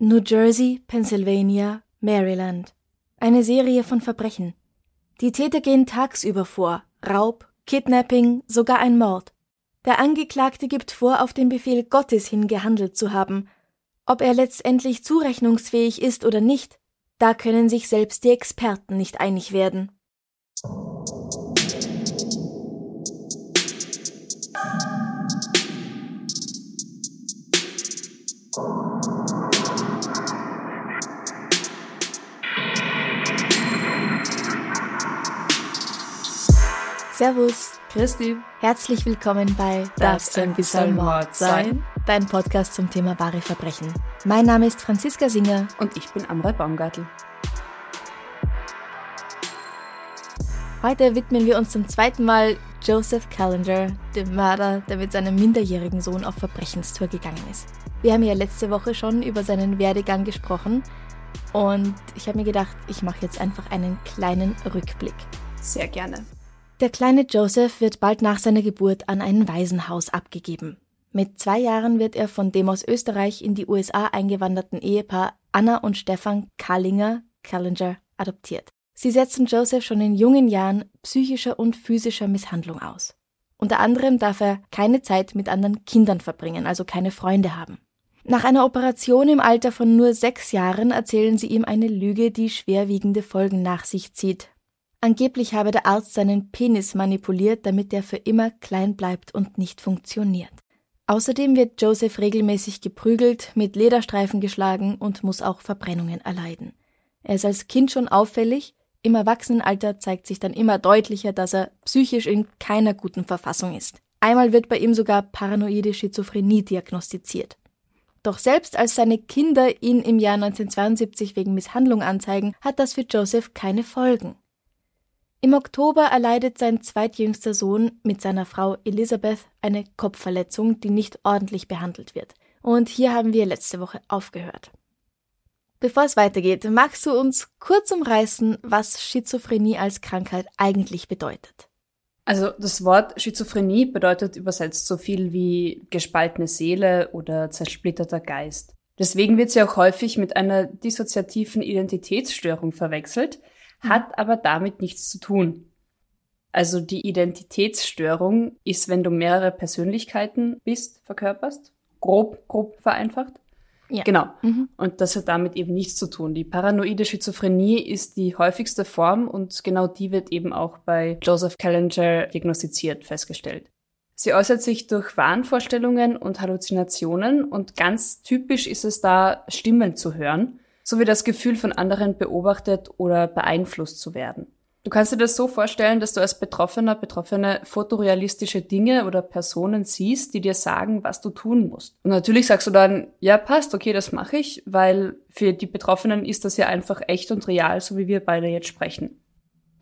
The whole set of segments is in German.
New Jersey, Pennsylvania, Maryland. Eine Serie von Verbrechen. Die Täter gehen tagsüber vor. Raub, Kidnapping, sogar ein Mord. Der Angeklagte gibt vor, auf den Befehl Gottes hin gehandelt zu haben. Ob er letztendlich zurechnungsfähig ist oder nicht, da können sich selbst die Experten nicht einig werden. Servus, Christi, herzlich willkommen bei Darf's ein bisschen Mord sein? Dein Podcast zum Thema wahre Verbrechen. Mein Name ist Franziska Singer und ich bin Amrei Baumgartl. Heute widmen wir uns zum zweiten Mal Joseph Callender, dem Mörder, der mit seinem minderjährigen Sohn auf Verbrechenstour gegangen ist. Wir haben ja letzte Woche schon über seinen Werdegang gesprochen und ich habe mir gedacht, ich mache jetzt einfach einen kleinen Rückblick. Sehr gerne. Der kleine Joseph wird bald nach seiner Geburt an ein Waisenhaus abgegeben. Mit zwei Jahren wird er von dem aus Österreich in die USA eingewanderten Ehepaar Anna und Stefan Kallinger Callinger adoptiert. Sie setzen Joseph schon in jungen Jahren psychischer und physischer Misshandlung aus. Unter anderem darf er keine Zeit mit anderen Kindern verbringen, also keine Freunde haben. Nach einer Operation im Alter von nur sechs Jahren erzählen sie ihm eine Lüge, die schwerwiegende Folgen nach sich zieht, Angeblich habe der Arzt seinen Penis manipuliert, damit er für immer klein bleibt und nicht funktioniert. Außerdem wird Joseph regelmäßig geprügelt, mit Lederstreifen geschlagen und muss auch Verbrennungen erleiden. Er ist als Kind schon auffällig, im Erwachsenenalter zeigt sich dann immer deutlicher, dass er psychisch in keiner guten Verfassung ist. Einmal wird bei ihm sogar paranoide Schizophrenie diagnostiziert. Doch selbst als seine Kinder ihn im Jahr 1972 wegen Misshandlung anzeigen, hat das für Joseph keine Folgen. Im Oktober erleidet sein zweitjüngster Sohn mit seiner Frau Elisabeth eine Kopfverletzung, die nicht ordentlich behandelt wird. Und hier haben wir letzte Woche aufgehört. Bevor es weitergeht, magst du uns kurz umreißen, was Schizophrenie als Krankheit eigentlich bedeutet? Also das Wort Schizophrenie bedeutet übersetzt so viel wie gespaltene Seele oder zersplitterter Geist. Deswegen wird sie auch häufig mit einer dissoziativen Identitätsstörung verwechselt, hat aber damit nichts zu tun. Also die Identitätsstörung ist, wenn du mehrere Persönlichkeiten bist, verkörperst. Grob, grob vereinfacht. Ja. Genau. Mhm. Und das hat damit eben nichts zu tun. Die paranoide Schizophrenie ist die häufigste Form und genau die wird eben auch bei Joseph Callinger diagnostiziert, festgestellt. Sie äußert sich durch Wahnvorstellungen und Halluzinationen und ganz typisch ist es da, Stimmen zu hören sowie das Gefühl von anderen beobachtet oder beeinflusst zu werden. Du kannst dir das so vorstellen, dass du als Betroffener, Betroffene fotorealistische Dinge oder Personen siehst, die dir sagen, was du tun musst. Und natürlich sagst du dann, ja, passt, okay, das mache ich, weil für die Betroffenen ist das ja einfach echt und real, so wie wir beide jetzt sprechen.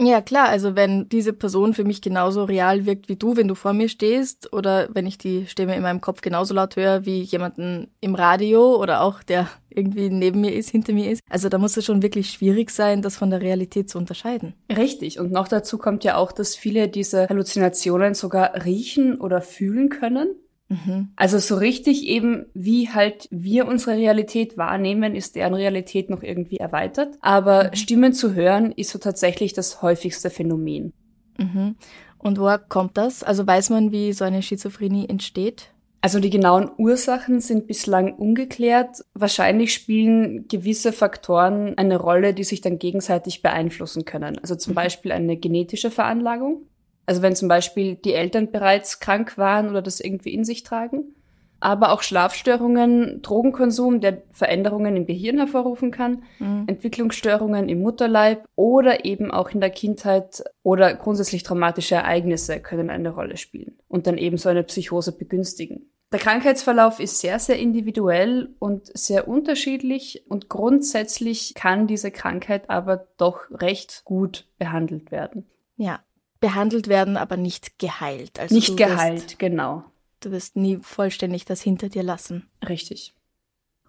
Ja, klar, also wenn diese Person für mich genauso real wirkt wie du, wenn du vor mir stehst, oder wenn ich die Stimme in meinem Kopf genauso laut höre wie jemanden im Radio oder auch der irgendwie neben mir ist, hinter mir ist. Also da muss es schon wirklich schwierig sein, das von der Realität zu unterscheiden. Richtig. Und noch dazu kommt ja auch, dass viele diese Halluzinationen sogar riechen oder fühlen können. Mhm. Also so richtig eben, wie halt wir unsere Realität wahrnehmen, ist deren Realität noch irgendwie erweitert. Aber mhm. Stimmen zu hören ist so tatsächlich das häufigste Phänomen. Mhm. Und woher kommt das? Also weiß man, wie so eine Schizophrenie entsteht? Also die genauen Ursachen sind bislang ungeklärt. Wahrscheinlich spielen gewisse Faktoren eine Rolle, die sich dann gegenseitig beeinflussen können. Also zum mhm. Beispiel eine genetische Veranlagung. Also wenn zum Beispiel die Eltern bereits krank waren oder das irgendwie in sich tragen. Aber auch Schlafstörungen, Drogenkonsum, der Veränderungen im Gehirn hervorrufen kann, mhm. Entwicklungsstörungen im Mutterleib oder eben auch in der Kindheit oder grundsätzlich traumatische Ereignisse können eine Rolle spielen und dann eben so eine Psychose begünstigen. Der Krankheitsverlauf ist sehr, sehr individuell und sehr unterschiedlich und grundsätzlich kann diese Krankheit aber doch recht gut behandelt werden. Ja, behandelt werden, aber nicht geheilt. Also nicht geheilt, wirst, genau. Du wirst nie vollständig das hinter dir lassen. Richtig.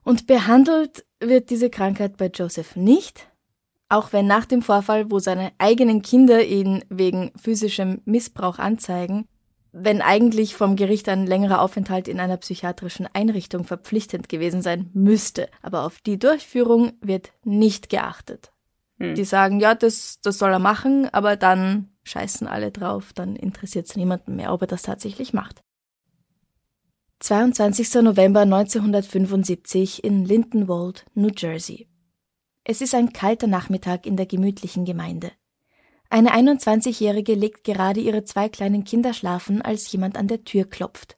Und behandelt wird diese Krankheit bei Joseph nicht, auch wenn nach dem Vorfall, wo seine eigenen Kinder ihn wegen physischem Missbrauch anzeigen, wenn eigentlich vom Gericht ein längerer Aufenthalt in einer psychiatrischen Einrichtung verpflichtend gewesen sein müsste. Aber auf die Durchführung wird nicht geachtet. Hm. Die sagen, ja, das, das soll er machen, aber dann scheißen alle drauf, dann interessiert es niemanden mehr, ob er das tatsächlich macht. 22. November 1975 in Lindenwold, New Jersey. Es ist ein kalter Nachmittag in der gemütlichen Gemeinde. Eine 21-Jährige legt gerade ihre zwei kleinen Kinder schlafen, als jemand an der Tür klopft.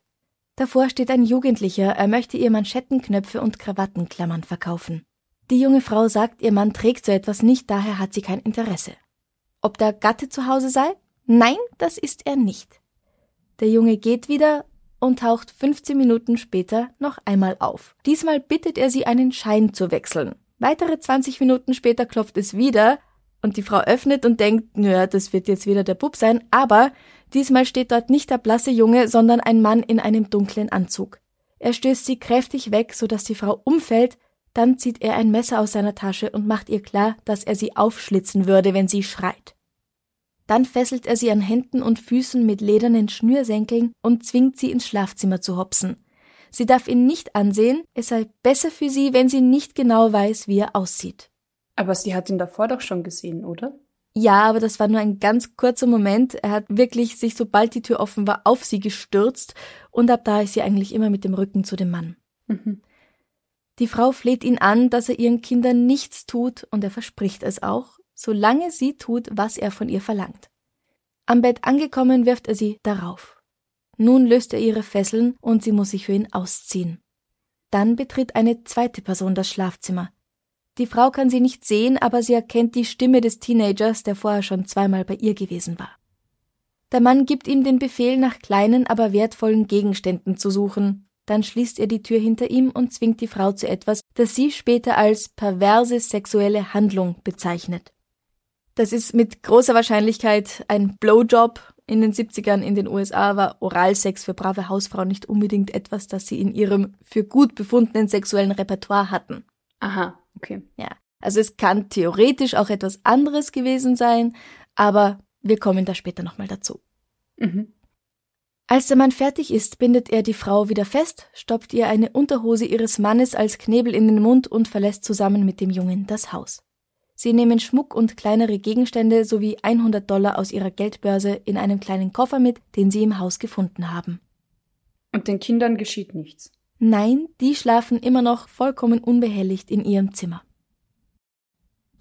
Davor steht ein Jugendlicher, er möchte ihr Manschettenknöpfe und Krawattenklammern verkaufen. Die junge Frau sagt, ihr Mann trägt so etwas nicht, daher hat sie kein Interesse. Ob der Gatte zu Hause sei? Nein, das ist er nicht. Der Junge geht wieder und taucht 15 Minuten später noch einmal auf. Diesmal bittet er sie, einen Schein zu wechseln. Weitere 20 Minuten später klopft es wieder, und die Frau öffnet und denkt, naja, das wird jetzt wieder der Bub sein, aber diesmal steht dort nicht der blasse Junge, sondern ein Mann in einem dunklen Anzug. Er stößt sie kräftig weg, so dass die Frau umfällt, dann zieht er ein Messer aus seiner Tasche und macht ihr klar, dass er sie aufschlitzen würde, wenn sie schreit. Dann fesselt er sie an Händen und Füßen mit ledernen Schnürsenkeln und zwingt sie ins Schlafzimmer zu hopsen. Sie darf ihn nicht ansehen, es sei besser für sie, wenn sie nicht genau weiß, wie er aussieht. Aber sie hat ihn davor doch schon gesehen, oder? Ja, aber das war nur ein ganz kurzer Moment. Er hat wirklich sich, sobald die Tür offen war, auf sie gestürzt und ab da ist sie eigentlich immer mit dem Rücken zu dem Mann. Mhm. Die Frau fleht ihn an, dass er ihren Kindern nichts tut und er verspricht es auch, solange sie tut, was er von ihr verlangt. Am Bett angekommen wirft er sie darauf. Nun löst er ihre Fesseln und sie muss sich für ihn ausziehen. Dann betritt eine zweite Person das Schlafzimmer. Die Frau kann sie nicht sehen, aber sie erkennt die Stimme des Teenagers, der vorher schon zweimal bei ihr gewesen war. Der Mann gibt ihm den Befehl, nach kleinen, aber wertvollen Gegenständen zu suchen. Dann schließt er die Tür hinter ihm und zwingt die Frau zu etwas, das sie später als perverse sexuelle Handlung bezeichnet. Das ist mit großer Wahrscheinlichkeit ein Blowjob. In den 70ern in den USA war Oralsex für brave Hausfrauen nicht unbedingt etwas, das sie in ihrem für gut befundenen sexuellen Repertoire hatten. Aha. Okay. Ja. Also es kann theoretisch auch etwas anderes gewesen sein, aber wir kommen da später nochmal dazu. Mhm. Als der Mann fertig ist, bindet er die Frau wieder fest, stopft ihr eine Unterhose ihres Mannes als Knebel in den Mund und verlässt zusammen mit dem Jungen das Haus. Sie nehmen Schmuck und kleinere Gegenstände sowie 100 Dollar aus ihrer Geldbörse in einem kleinen Koffer mit, den sie im Haus gefunden haben. Und den Kindern geschieht nichts. Nein, die schlafen immer noch vollkommen unbehelligt in ihrem Zimmer.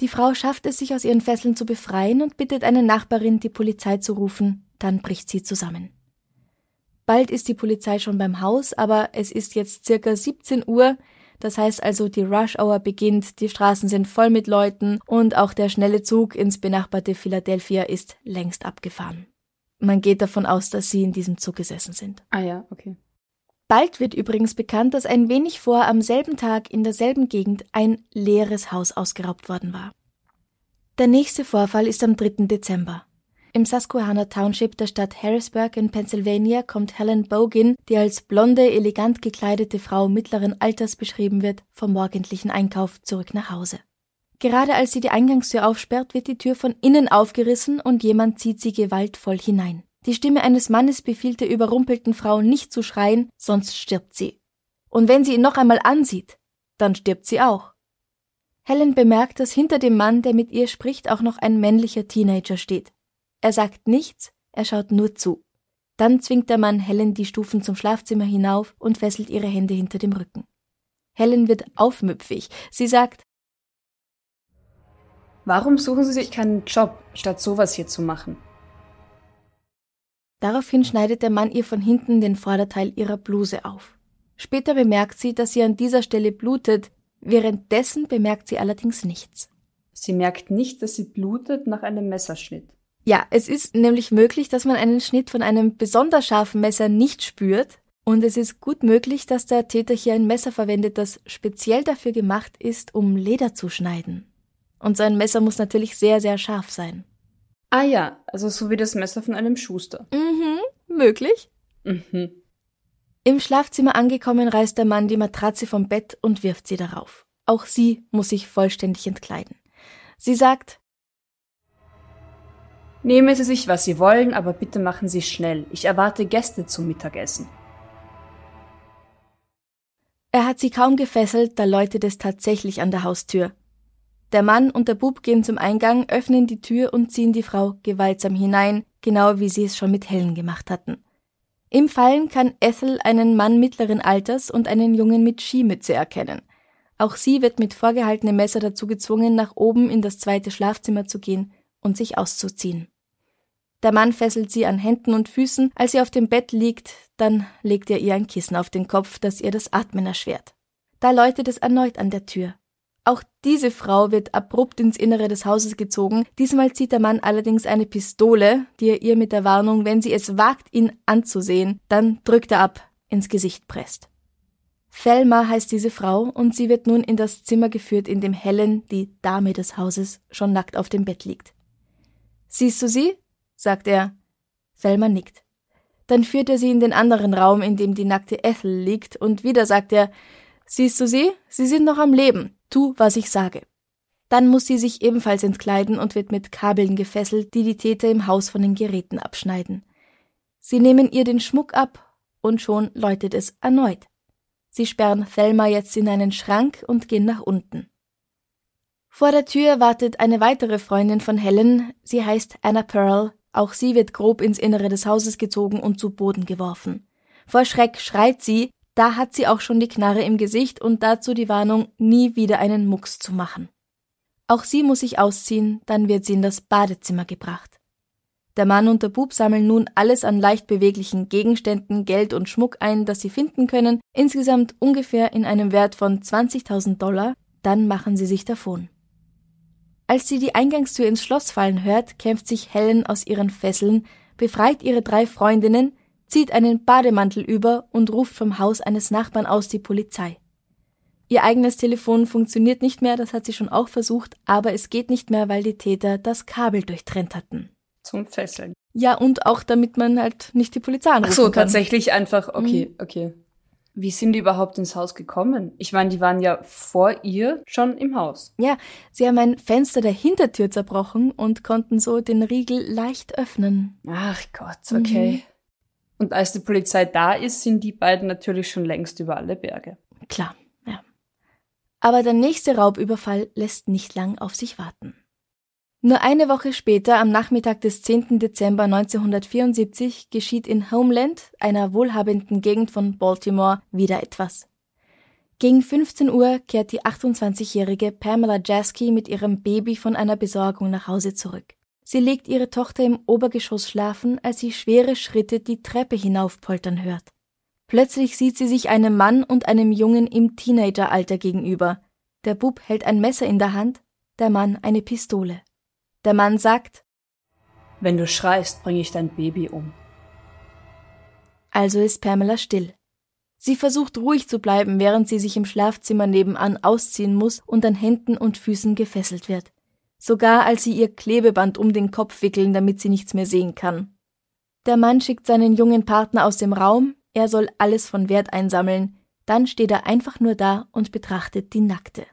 Die Frau schafft es, sich aus ihren Fesseln zu befreien und bittet eine Nachbarin, die Polizei zu rufen, dann bricht sie zusammen. Bald ist die Polizei schon beim Haus, aber es ist jetzt circa 17 Uhr, das heißt also die Rush Hour beginnt, die Straßen sind voll mit Leuten und auch der schnelle Zug ins benachbarte Philadelphia ist längst abgefahren. Man geht davon aus, dass sie in diesem Zug gesessen sind. Ah ja, okay. Bald wird übrigens bekannt, dass ein wenig vor am selben Tag in derselben Gegend ein leeres Haus ausgeraubt worden war. Der nächste Vorfall ist am 3. Dezember. Im Susquehanna Township der Stadt Harrisburg in Pennsylvania kommt Helen Bogin, die als blonde, elegant gekleidete Frau mittleren Alters beschrieben wird, vom morgendlichen Einkauf zurück nach Hause. Gerade als sie die Eingangstür aufsperrt, wird die Tür von innen aufgerissen und jemand zieht sie gewaltvoll hinein. Die Stimme eines Mannes befiehlt der überrumpelten Frau nicht zu schreien, sonst stirbt sie. Und wenn sie ihn noch einmal ansieht, dann stirbt sie auch. Helen bemerkt, dass hinter dem Mann, der mit ihr spricht, auch noch ein männlicher Teenager steht. Er sagt nichts, er schaut nur zu. Dann zwingt der Mann Helen die Stufen zum Schlafzimmer hinauf und fesselt ihre Hände hinter dem Rücken. Helen wird aufmüpfig. Sie sagt, Warum suchen Sie sich keinen Job, statt sowas hier zu machen? Daraufhin schneidet der Mann ihr von hinten den Vorderteil ihrer Bluse auf. Später bemerkt sie, dass sie an dieser Stelle blutet, währenddessen bemerkt sie allerdings nichts. Sie merkt nicht, dass sie blutet nach einem Messerschnitt. Ja, es ist nämlich möglich, dass man einen Schnitt von einem besonders scharfen Messer nicht spürt Und es ist gut möglich, dass der Täter hier ein Messer verwendet, das speziell dafür gemacht ist, um Leder zu schneiden. Und sein Messer muss natürlich sehr, sehr scharf sein. Ah ja, also so wie das Messer von einem Schuster. Mhm, möglich. Mhm. Im Schlafzimmer angekommen, reißt der Mann die Matratze vom Bett und wirft sie darauf. Auch sie muss sich vollständig entkleiden. Sie sagt, Nehmen Sie sich, was Sie wollen, aber bitte machen Sie schnell. Ich erwarte Gäste zum Mittagessen. Er hat sie kaum gefesselt, da läutet es tatsächlich an der Haustür. Der Mann und der Bub gehen zum Eingang, öffnen die Tür und ziehen die Frau gewaltsam hinein, genau wie sie es schon mit Helen gemacht hatten. Im Fallen kann Ethel einen Mann mittleren Alters und einen Jungen mit Skimütze erkennen. Auch sie wird mit vorgehaltenem Messer dazu gezwungen, nach oben in das zweite Schlafzimmer zu gehen und sich auszuziehen. Der Mann fesselt sie an Händen und Füßen, als sie auf dem Bett liegt, dann legt er ihr ein Kissen auf den Kopf, das ihr das Atmen erschwert. Da läutet es erneut an der Tür. Auch diese Frau wird abrupt ins Innere des Hauses gezogen. Diesmal zieht der Mann allerdings eine Pistole, die er ihr mit der Warnung, wenn sie es wagt, ihn anzusehen, dann drückt er ab, ins Gesicht presst. Thelma heißt diese Frau und sie wird nun in das Zimmer geführt, in dem Helen, die Dame des Hauses, schon nackt auf dem Bett liegt. Siehst du sie? Sagt er. Thelma nickt. Dann führt er sie in den anderen Raum, in dem die nackte Ethel liegt, und wieder sagt er, Siehst du sie? Sie sind noch am Leben. Tu, was ich sage. Dann muss sie sich ebenfalls entkleiden und wird mit Kabeln gefesselt, die die Täter im Haus von den Geräten abschneiden. Sie nehmen ihr den Schmuck ab, und schon läutet es erneut. Sie sperren Thelma jetzt in einen Schrank und gehen nach unten. Vor der Tür wartet eine weitere Freundin von Helen, sie heißt Anna Pearl, auch sie wird grob ins Innere des Hauses gezogen und zu Boden geworfen. Vor Schreck schreit sie, da hat sie auch schon die Knarre im Gesicht und dazu die Warnung, nie wieder einen Mucks zu machen. Auch sie muss sich ausziehen, dann wird sie in das Badezimmer gebracht. Der Mann und der Bub sammeln nun alles an leicht beweglichen Gegenständen, Geld und Schmuck ein, das sie finden können, insgesamt ungefähr in einem Wert von 20.000 Dollar, dann machen sie sich davon. Als sie die Eingangstür ins Schloss fallen hört, kämpft sich Helen aus ihren Fesseln, befreit ihre drei Freundinnen, zieht einen Bademantel über und ruft vom Haus eines Nachbarn aus die Polizei. Ihr eigenes Telefon funktioniert nicht mehr, das hat sie schon auch versucht, aber es geht nicht mehr, weil die Täter das Kabel durchtrennt hatten. Zum Fesseln. Ja, und auch damit man halt nicht die Polizei anrufen Ach so, kann. tatsächlich einfach, okay, Mhm. okay. Wie sind die überhaupt ins Haus gekommen? Ich meine, die waren ja vor ihr schon im Haus. Ja, sie haben ein Fenster der Hintertür zerbrochen und konnten so den Riegel leicht öffnen. Ach Gott, okay. Und als die Polizei da ist, sind die beiden natürlich schon längst über alle Berge. Klar, ja. Aber der nächste Raubüberfall lässt nicht lang auf sich warten. Nur eine Woche später, am Nachmittag des 10. Dezember 1974, geschieht in Homeland, einer wohlhabenden Gegend von Baltimore, wieder etwas. Gegen 15 Uhr kehrt die 28-jährige Pamela Jasky mit ihrem Baby von einer Besorgung nach Hause zurück. Sie legt ihre Tochter im Obergeschoss schlafen, als sie schwere Schritte die Treppe hinaufpoltern hört. Plötzlich sieht sie sich einem Mann und einem Jungen im Teenageralter gegenüber. Der Bub hält ein Messer in der Hand, der Mann eine Pistole. Der Mann sagt, Wenn du schreist, bringe ich dein Baby um. also ist Pamela still. Sie versucht ruhig zu bleiben, während sie sich im Schlafzimmer nebenan ausziehen muss und an Händen und Füßen gefesselt wird. Sogar als sie ihr Klebeband um den Kopf wickeln, damit sie nichts mehr sehen kann. Der Mann schickt seinen jungen Partner aus dem Raum, er soll alles von Wert einsammeln, dann steht er einfach nur da und betrachtet die Nackte.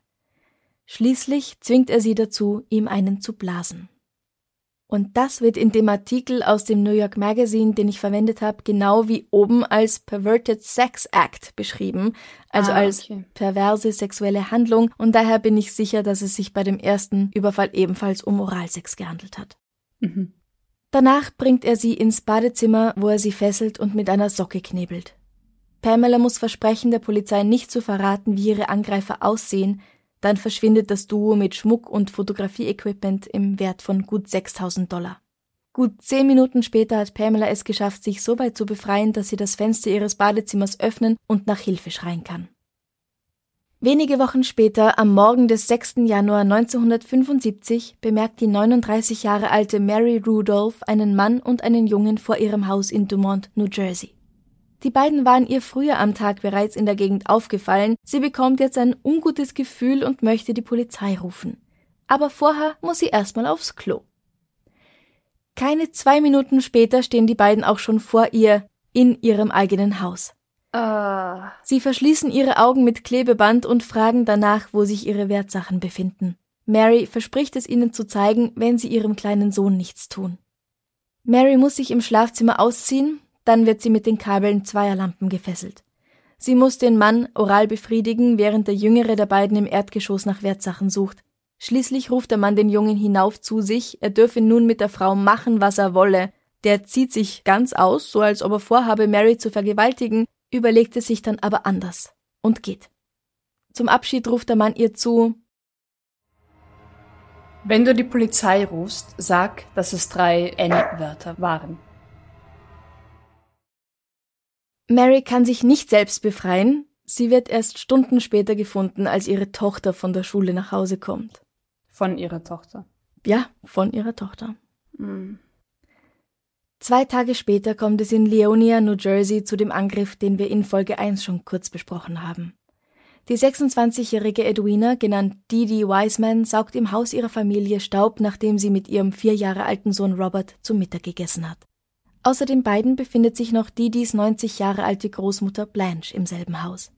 Schließlich zwingt er sie dazu, ihm einen zu blasen. Und das wird in dem Artikel aus dem New York Magazine, den ich verwendet habe, genau wie oben als Perverted Sex Act beschrieben, also Ah, als okay. perverse sexuelle Handlung, und daher bin ich sicher, dass es sich bei dem ersten Überfall ebenfalls um Oralsex gehandelt hat. Mhm. Danach bringt er sie ins Badezimmer, wo er sie fesselt und mit einer Socke knebelt. Pamela muss versprechen, der Polizei nicht zu verraten, wie ihre Angreifer aussehen, dann verschwindet das Duo mit Schmuck und Fotografie-Equipment im Wert von gut 6000 Dollar. Gut zehn Minuten später hat Pamela es geschafft, sich so weit zu befreien, dass sie das Fenster ihres Badezimmers öffnen und nach Hilfe schreien kann. Wenige Wochen später, am Morgen des 6. Januar 1975, bemerkt die 39 Jahre alte Mary Rudolph einen Mann und einen Jungen vor ihrem Haus in Dumont, New Jersey. Die beiden waren ihr früher am Tag bereits in der Gegend aufgefallen. Sie bekommt jetzt ein ungutes Gefühl und möchte die Polizei rufen. Aber vorher muss sie erstmal aufs Klo. Keine zwei Minuten später stehen die beiden auch schon vor ihr in ihrem eigenen Haus. Ah. Sie verschließen ihre Augen mit Klebeband und fragen danach, wo sich ihre Wertsachen befinden. Mary verspricht es ihnen zu zeigen, wenn sie ihrem kleinen Sohn nichts tun. Mary muss sich im Schlafzimmer ausziehen, dann wird sie mit den Kabeln zweier Lampen gefesselt. Sie muss den Mann oral befriedigen, während der jüngere der beiden im Erdgeschoss nach Wertsachen sucht. Schließlich ruft der Mann den Jungen hinauf zu sich, er dürfe nun mit der Frau machen, was er wolle. Der zieht sich ganz aus, so als ob er vorhabe, Mary zu vergewaltigen, überlegt es sich dann aber anders und geht. Zum Abschied ruft der Mann ihr zu Wenn du die Polizei rufst, sag, dass es drei N-Wörter waren. Mary kann sich nicht selbst befreien, sie wird erst Stunden später gefunden, als ihre Tochter von der Schule nach Hause kommt. Von ihrer Tochter. Ja, von ihrer Tochter. Mhm. Zwei Tage später kommt es in Leonia, New Jersey, zu dem Angriff, den wir in Folge 1 schon kurz besprochen haben. Die 26-jährige Edwina, genannt Dee Wiseman, saugt im Haus ihrer Familie Staub, nachdem sie mit ihrem vier Jahre alten Sohn Robert zu Mittag gegessen hat. Außer den beiden befindet sich noch Didis 90 Jahre alte Großmutter Blanche im selben Haus.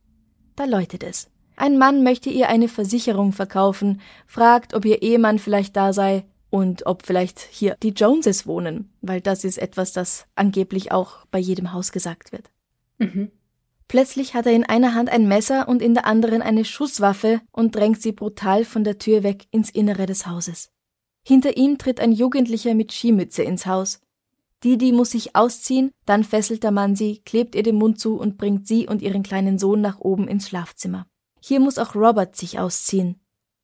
Da läutet es. Ein Mann möchte ihr eine Versicherung verkaufen, fragt, ob ihr Ehemann vielleicht da sei und ob vielleicht hier die Joneses wohnen, weil das ist etwas, das angeblich auch bei jedem Haus gesagt wird. Mhm. Plötzlich hat er in einer Hand ein Messer und in der anderen eine Schusswaffe und drängt sie brutal von der Tür weg ins Innere des Hauses. Hinter ihm tritt ein Jugendlicher mit Skimütze ins Haus. Didi muss sich ausziehen, dann fesselt der Mann sie, klebt ihr den Mund zu und bringt sie und ihren kleinen Sohn nach oben ins Schlafzimmer. Hier muss auch Robert sich ausziehen.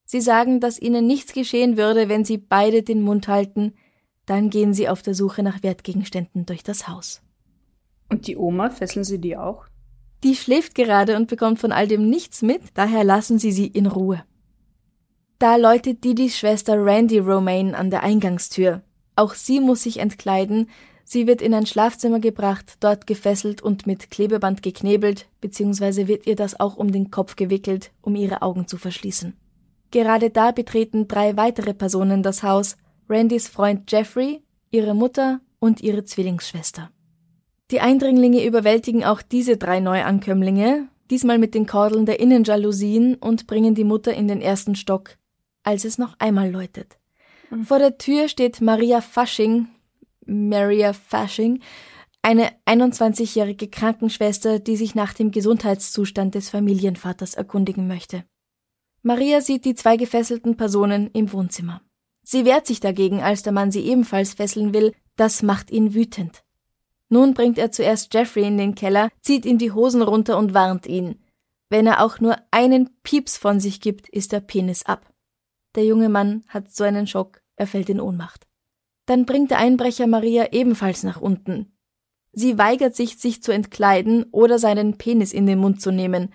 Sie sagen, dass ihnen nichts geschehen würde, wenn sie beide den Mund halten, dann gehen sie auf der Suche nach Wertgegenständen durch das Haus. Und die Oma, fesseln sie die auch? Die schläft gerade und bekommt von all dem nichts mit, daher lassen sie sie in Ruhe. Da läutet Didis Schwester Randy Romaine an der Eingangstür. Auch sie muss sich entkleiden, sie wird in ein Schlafzimmer gebracht, dort gefesselt und mit Klebeband geknebelt, beziehungsweise wird ihr das auch um den Kopf gewickelt, um ihre Augen zu verschließen. Gerade da betreten drei weitere Personen das Haus, Randys Freund Jeffrey, ihre Mutter und ihre Zwillingsschwester. Die Eindringlinge überwältigen auch diese drei Neuankömmlinge, diesmal mit den Kordeln der Innenjalousien und bringen die Mutter in den ersten Stock, als es noch einmal läutet. Vor der Tür steht Maria Fasching, Maria Fasching, eine 21-jährige Krankenschwester, die sich nach dem Gesundheitszustand des Familienvaters erkundigen möchte. Maria sieht die zwei gefesselten Personen im Wohnzimmer. Sie wehrt sich dagegen, als der Mann sie ebenfalls fesseln will, das macht ihn wütend. Nun bringt er zuerst Jeffrey in den Keller, zieht ihm die Hosen runter und warnt ihn. Wenn er auch nur einen Pieps von sich gibt, ist der Penis ab. Der junge Mann hat so einen Schock, er fällt in Ohnmacht. Dann bringt der Einbrecher Maria ebenfalls nach unten. Sie weigert sich, sich zu entkleiden oder seinen Penis in den Mund zu nehmen.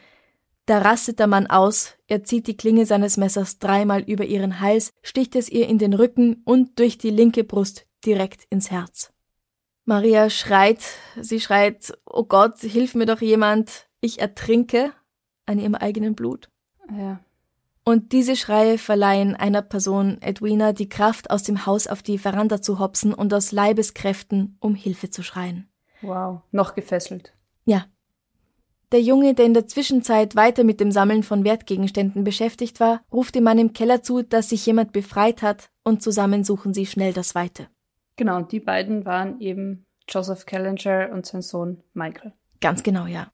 Da rastet der Mann aus, er zieht die Klinge seines Messers dreimal über ihren Hals, sticht es ihr in den Rücken und durch die linke Brust direkt ins Herz. Maria schreit, sie schreit, oh Gott, hilf mir doch jemand, ich ertrinke an ihrem eigenen Blut. Ja. Und diese Schreie verleihen einer Person, Edwina, die Kraft, aus dem Haus auf die Veranda zu hopsen und aus Leibeskräften um Hilfe zu schreien. Wow. Noch gefesselt. Ja. Der Junge, der in der Zwischenzeit weiter mit dem Sammeln von Wertgegenständen beschäftigt war, ruft dem Mann im Keller zu, dass sich jemand befreit hat, und zusammen suchen sie schnell das Weite. Genau, und die beiden waren eben Joseph Callinger und sein Sohn Michael. Ganz genau, ja.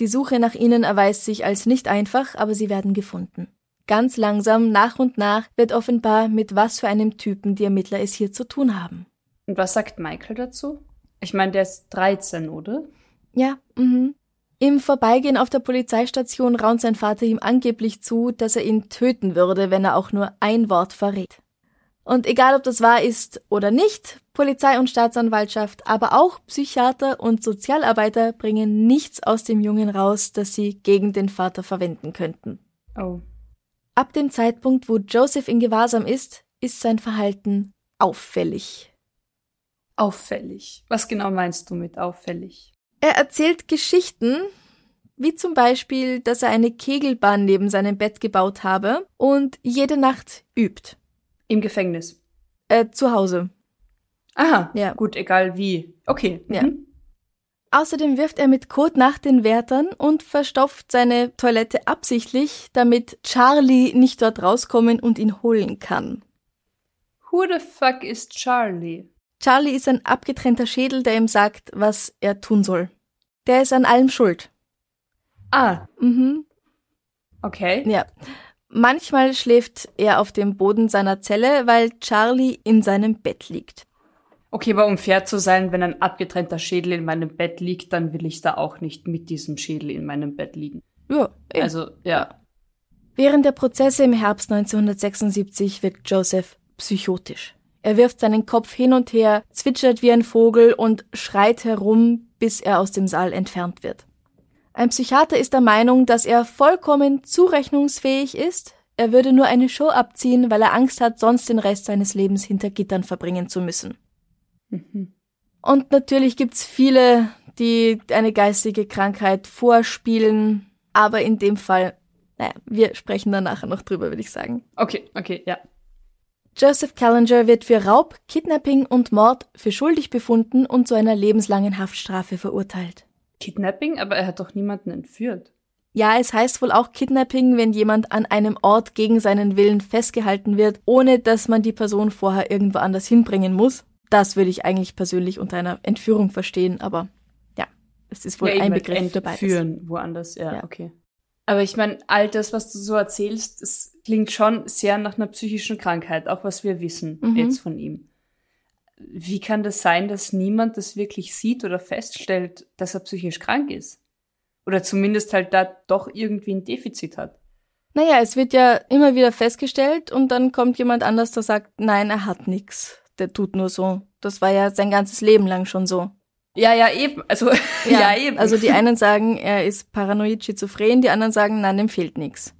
Die Suche nach ihnen erweist sich als nicht einfach, aber sie werden gefunden. Ganz langsam, nach und nach, wird offenbar, mit was für einem Typen die Ermittler es hier zu tun haben. Und was sagt Michael dazu? Ich meine, der ist 13, oder? Ja, mhm. Im Vorbeigehen auf der Polizeistation raunt sein Vater ihm angeblich zu, dass er ihn töten würde, wenn er auch nur ein Wort verrät. Und egal ob das wahr ist oder nicht, Polizei und Staatsanwaltschaft, aber auch Psychiater und Sozialarbeiter bringen nichts aus dem Jungen raus, das sie gegen den Vater verwenden könnten. Oh. Ab dem Zeitpunkt, wo Joseph in Gewahrsam ist, ist sein Verhalten auffällig. Auffällig. Was genau meinst du mit auffällig? Er erzählt Geschichten, wie zum Beispiel, dass er eine Kegelbahn neben seinem Bett gebaut habe und jede Nacht übt. Im Gefängnis. Äh, zu Hause. Aha, Ja. gut, egal wie. Okay. Ja. Mhm. Außerdem wirft er mit Kot nach den Wärtern und verstopft seine Toilette absichtlich, damit Charlie nicht dort rauskommen und ihn holen kann. Who the fuck is Charlie? Charlie ist ein abgetrennter Schädel, der ihm sagt, was er tun soll. Der ist an allem schuld. Ah, Mhm. okay. Ja. Manchmal schläft er auf dem Boden seiner Zelle, weil Charlie in seinem Bett liegt. Okay, aber um fair zu sein, wenn ein abgetrennter Schädel in meinem Bett liegt, dann will ich da auch nicht mit diesem Schädel in meinem Bett liegen. Ja, eh. Also, ja. Während der Prozesse im Herbst 1976 wird Joseph psychotisch. Er wirft seinen Kopf hin und her, zwitschert wie ein Vogel und schreit herum, bis er aus dem Saal entfernt wird. Ein Psychiater ist der Meinung, dass er vollkommen zurechnungsfähig ist. Er würde nur eine Show abziehen, weil er Angst hat, sonst den Rest seines Lebens hinter Gittern verbringen zu müssen. Mhm. Und natürlich gibt's viele, die eine geistige Krankheit vorspielen, aber in dem Fall, naja, wir sprechen da nachher noch drüber, würde ich sagen. Okay, okay, ja. Joseph Callinger wird für Raub, Kidnapping und Mord für schuldig befunden und zu einer lebenslangen Haftstrafe verurteilt. Kidnapping, aber er hat doch niemanden entführt. Ja, es heißt wohl auch Kidnapping, wenn jemand an einem Ort gegen seinen Willen festgehalten wird, ohne dass man die Person vorher irgendwo anders hinbringen muss. Das würde ich eigentlich persönlich unter einer Entführung verstehen, aber ja, es ist wohl ja, ein Begriff entführen, woanders, ja, Ja. okay. Aber ich meine, all das, was du so erzählst, es klingt schon sehr nach einer psychischen Krankheit, auch was wir wissen Mhm. jetzt von ihm. Wie kann das sein, dass niemand das wirklich sieht oder feststellt, dass er psychisch krank ist? Oder zumindest halt da doch irgendwie ein Defizit hat? Naja, es wird ja immer wieder festgestellt und dann kommt jemand anders, der sagt, nein, er hat nix. Der tut nur so. Das war ja sein ganzes Leben lang schon so. Ja, ja, eben. Also, ja, eben. Also die einen sagen, er ist paranoid schizophren, die anderen sagen, nein, dem fehlt nix.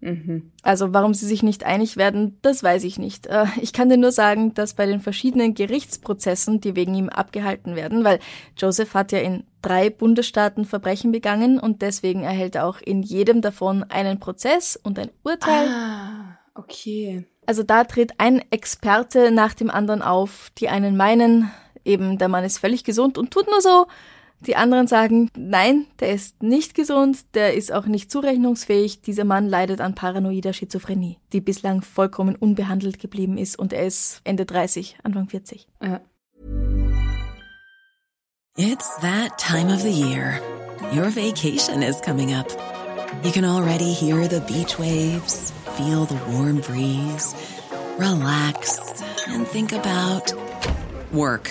Mhm. Also warum sie sich nicht einig werden, das weiß ich nicht. Äh, Ich kann dir nur sagen, dass bei den verschiedenen Gerichtsprozessen, die wegen ihm abgehalten werden, weil Joseph hat ja in drei Bundesstaaten Verbrechen begangen und deswegen erhält er auch in jedem davon einen Prozess und ein Urteil. Ah, okay. Also da tritt ein Experte nach dem anderen auf. Die einen meinen, eben der Mann ist völlig gesund und tut nur so. Die anderen sagen, nein, der ist nicht gesund, der ist auch nicht zurechnungsfähig. Dieser Mann leidet an paranoider Schizophrenie, die bislang vollkommen unbehandelt geblieben ist und er ist Ende 30, Anfang 40. Ja. It's that time of the year. Your vacation is coming up. You can already hear the beach waves, feel the warm breeze, relax, and think about work.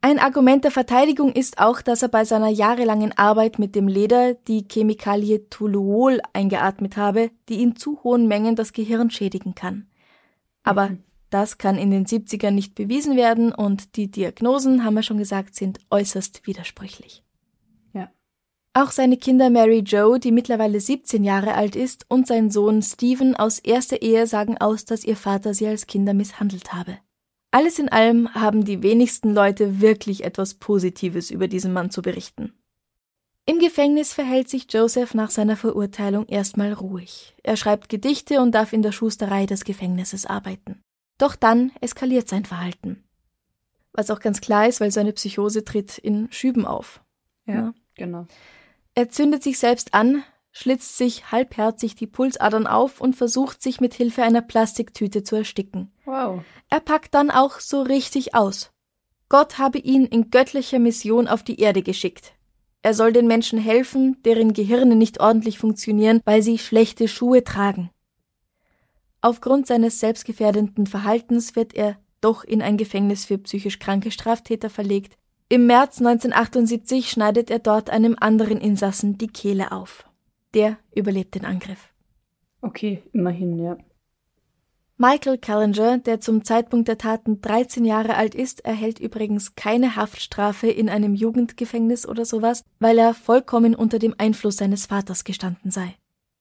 Ein Argument der Verteidigung ist auch, dass er bei seiner jahrelangen Arbeit mit dem Leder die Chemikalie Toluol eingeatmet habe, die in zu hohen Mengen das Gehirn schädigen kann. Aber das kann in den 70ern nicht bewiesen werden und die Diagnosen, haben wir schon gesagt, sind äußerst widersprüchlich. Ja. Auch seine Kinder Mary Jo, die mittlerweile 17 Jahre alt ist, und sein Sohn Stephen aus erster Ehe sagen aus, dass ihr Vater sie als Kinder misshandelt habe. Alles in allem haben die wenigsten Leute wirklich etwas Positives über diesen Mann zu berichten. Im Gefängnis verhält sich Joseph nach seiner Verurteilung erstmal ruhig. Er schreibt Gedichte und darf in der Schusterei des Gefängnisses arbeiten. Doch dann eskaliert sein Verhalten. Was auch ganz klar ist, weil seine Psychose tritt in Schüben auf. Ja, Ja. genau. Er zündet sich selbst an, schlitzt sich halbherzig die Pulsadern auf und versucht sich mit Hilfe einer Plastiktüte zu ersticken. Wow. Er packt dann auch so richtig aus. Gott habe ihn in göttlicher Mission auf die Erde geschickt. Er soll den Menschen helfen, deren Gehirne nicht ordentlich funktionieren, weil sie schlechte Schuhe tragen. Aufgrund seines selbstgefährdenden Verhaltens wird er doch in ein Gefängnis für psychisch kranke Straftäter verlegt. Im März 1978 schneidet er dort einem anderen Insassen die Kehle auf. Der überlebt den Angriff. Okay, immerhin, ja. Michael Callinger, der zum Zeitpunkt der Taten 13 Jahre alt ist, erhält übrigens keine Haftstrafe in einem Jugendgefängnis oder sowas, weil er vollkommen unter dem Einfluss seines Vaters gestanden sei.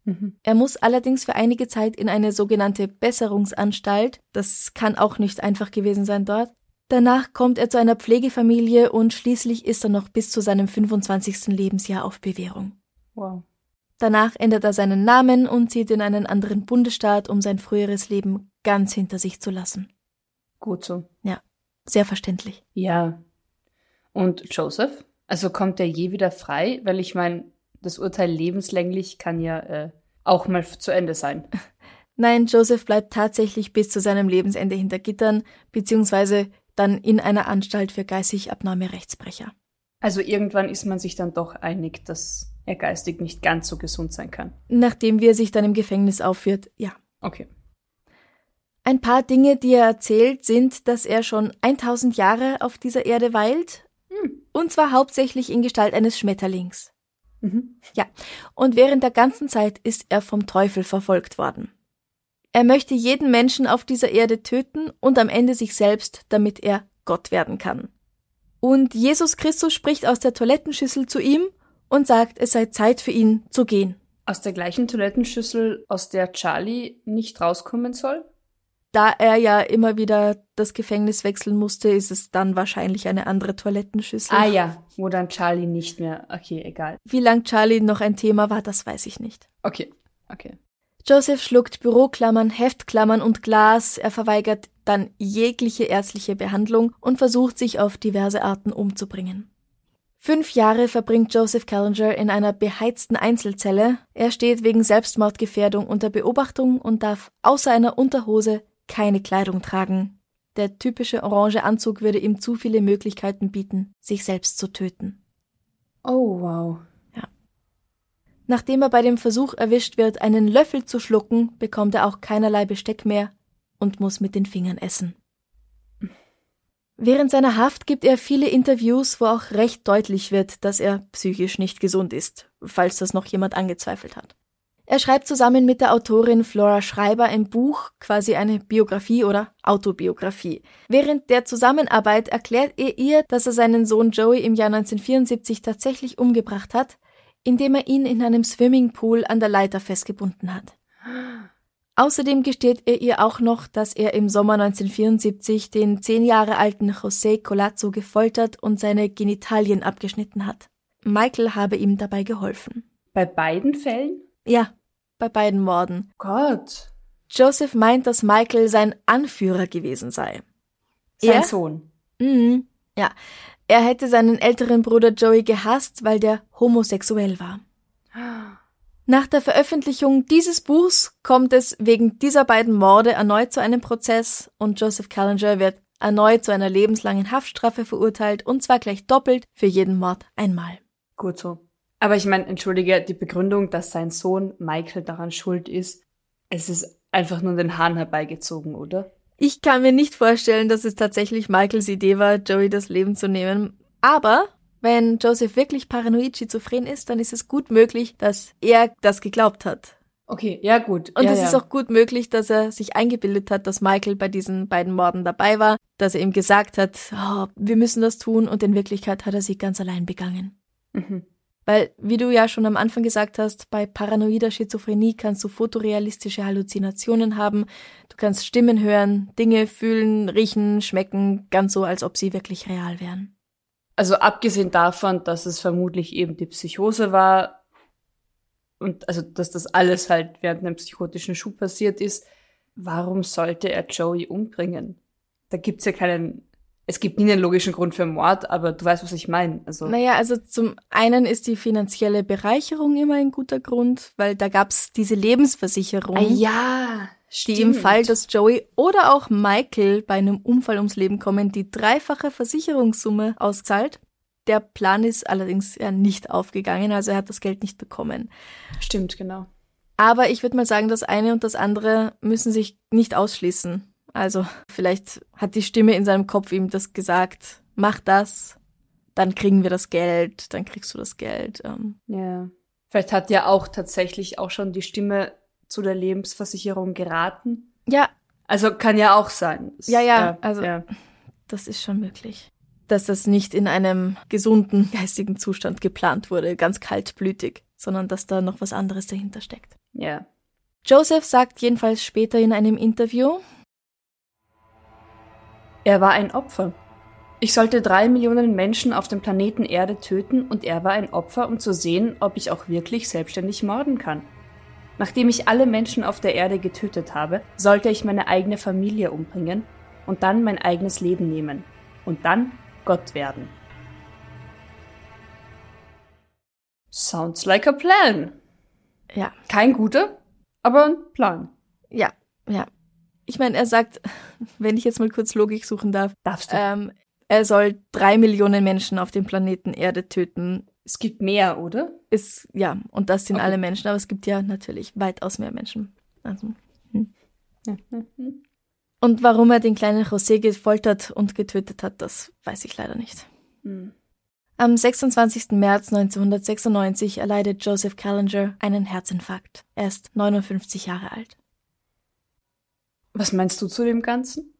Mhm. Er muss allerdings für einige Zeit in eine sogenannte Besserungsanstalt, das kann auch nicht einfach gewesen sein dort. Danach kommt er zu einer Pflegefamilie und schließlich ist er noch bis zu seinem 25. Lebensjahr auf Bewährung. Wow. Danach ändert er seinen Namen und zieht in einen anderen Bundesstaat, um sein früheres Leben ganz hinter sich zu lassen. Gut so. Sehr verständlich. Ja. Und Joseph? Also kommt er je wieder frei? Weil ich meine, das Urteil lebenslänglich kann ja äh, auch mal zu Ende sein. Nein, Joseph bleibt tatsächlich bis zu seinem Lebensende hinter Gittern, beziehungsweise dann in einer Anstalt für geistig abnorme Rechtsbrecher. Also irgendwann ist man sich dann doch einig, dass er geistig nicht ganz so gesund sein kann. Nachdem wie er sich dann im Gefängnis aufführt, ja. Okay. Ein paar Dinge, die er erzählt, sind, dass er schon 1000 Jahre auf dieser Erde weilt, und zwar hauptsächlich in Gestalt eines Schmetterlings. Mhm. Und während der ganzen Zeit ist er vom Teufel verfolgt worden. Er möchte jeden Menschen auf dieser Erde töten und am Ende sich selbst, damit er Gott werden kann. Und Jesus Christus spricht aus der Toilettenschüssel zu ihm und sagt, es sei Zeit für ihn zu gehen. Aus der gleichen Toilettenschüssel, aus der Charlie nicht rauskommen soll? Da er ja immer wieder das Gefängnis wechseln musste, ist es dann wahrscheinlich eine andere Toilettenschüssel. Ah ja, wo dann Charlie nicht mehr. Okay, egal. Wie lang Charlie noch ein Thema war, das weiß ich nicht. Okay, okay. Joseph schluckt Büroklammern, Heftklammern und Glas, er verweigert dann jegliche ärztliche Behandlung und versucht sich auf diverse Arten umzubringen. Fünf Jahre verbringt Joseph Callinger in einer beheizten Einzelzelle. Er steht wegen Selbstmordgefährdung unter Beobachtung und darf außer einer Unterhose keine Kleidung tragen. Der typische orange Anzug würde ihm zu viele Möglichkeiten bieten, sich selbst zu töten. Oh, wow. Nachdem er bei dem Versuch erwischt wird, einen Löffel zu schlucken, bekommt er auch keinerlei Besteck mehr und muss mit den Fingern essen. Während seiner Haft gibt er viele Interviews, wo auch recht deutlich wird, dass er psychisch nicht gesund ist, falls das noch jemand angezweifelt hat. Er schreibt zusammen mit der Autorin Flora Schreiber ein Buch, quasi eine Biografie oder Autobiografie. Während der Zusammenarbeit erklärt er ihr, dass er seinen Sohn Joey im Jahr 1974 tatsächlich umgebracht hat, indem er ihn in einem Swimmingpool an der Leiter festgebunden hat. Außerdem gesteht er ihr auch noch, dass er im Sommer 1974 den zehn Jahre alten José Colazzo gefoltert und seine Genitalien abgeschnitten hat. Michael habe ihm dabei geholfen. Bei beiden Fällen? Ja, bei beiden Morden. Gott. Joseph meint, dass Michael sein Anführer gewesen sei. Sein Er? Sohn. Mhm. Ja, er hätte seinen älteren Bruder Joey gehasst, weil der homosexuell war. Nach der Veröffentlichung dieses Buchs kommt es wegen dieser beiden Morde erneut zu einem Prozess und Joseph Callinger wird erneut zu einer lebenslangen Haftstrafe verurteilt und zwar gleich doppelt für jeden Mord einmal. Gut so. Aber ich meine, entschuldige, die Begründung, dass sein Sohn Michael daran schuld ist, es ist einfach nur den Hahn herbeigezogen, oder? Ich kann mir nicht vorstellen, dass es tatsächlich Michaels Idee war, Joey das Leben zu nehmen. Aber wenn Joseph wirklich paranoid schizophren ist, dann ist es gut möglich, dass er das geglaubt hat. Okay, ja gut. Und ja, es ja. ist auch gut möglich, dass er sich eingebildet hat, dass Michael bei diesen beiden Morden dabei war, dass er ihm gesagt hat, oh, wir müssen das tun und in Wirklichkeit hat er sie ganz allein begangen. Mhm. Weil, wie du ja schon am Anfang gesagt hast, bei paranoider Schizophrenie kannst du fotorealistische Halluzinationen haben, du kannst Stimmen hören, Dinge fühlen, riechen, schmecken, ganz so, als ob sie wirklich real wären. Also abgesehen davon, dass es vermutlich eben die Psychose war und also dass das alles halt während einem psychotischen Schub passiert ist, warum sollte er Joey umbringen? Da gibt's ja keinen es gibt nie einen logischen Grund für Mord, aber du weißt, was ich meine. Also naja, also zum einen ist die finanzielle Bereicherung immer ein guter Grund, weil da gab's diese Lebensversicherung. Ah, ja, die im Fall, dass Joey oder auch Michael bei einem Unfall ums Leben kommen, die dreifache Versicherungssumme auszahlt. Der Plan ist allerdings ja nicht aufgegangen, also er hat das Geld nicht bekommen. Stimmt, genau. Aber ich würde mal sagen, das eine und das andere müssen sich nicht ausschließen. Also vielleicht hat die Stimme in seinem Kopf ihm das gesagt, mach das, dann kriegen wir das Geld, dann kriegst du das Geld. Ähm. Ja. Vielleicht hat ja auch tatsächlich auch schon die Stimme zu der Lebensversicherung geraten. Ja. Also kann ja auch sein. Ja, ja, äh, also ja. das ist schon möglich. Dass das nicht in einem gesunden geistigen Zustand geplant wurde, ganz kaltblütig, sondern dass da noch was anderes dahinter steckt. Ja. Joseph sagt jedenfalls später in einem Interview, er war ein Opfer. Ich sollte drei Millionen Menschen auf dem Planeten Erde töten und er war ein Opfer, um zu sehen, ob ich auch wirklich selbstständig morden kann. Nachdem ich alle Menschen auf der Erde getötet habe, sollte ich meine eigene Familie umbringen und dann mein eigenes Leben nehmen und dann Gott werden. Sounds like a plan. Ja. Kein guter, aber ein Plan. Ja, ja ich meine, er sagt, wenn ich jetzt mal kurz Logik suchen darf, darfst du. Ähm, er soll drei Millionen Menschen auf dem Planeten Erde töten. Es gibt mehr, oder? Ist, ja, und das sind okay. alle Menschen, aber es gibt ja natürlich weitaus mehr Menschen. Also, hm. hm. Und warum er den kleinen José gefoltert und getötet hat, das weiß ich leider nicht. Hm. Am 26. März 1996 erleidet Joseph Callinger einen Herzinfarkt. Er ist 59 Jahre alt. Was meinst du zu dem Ganzen?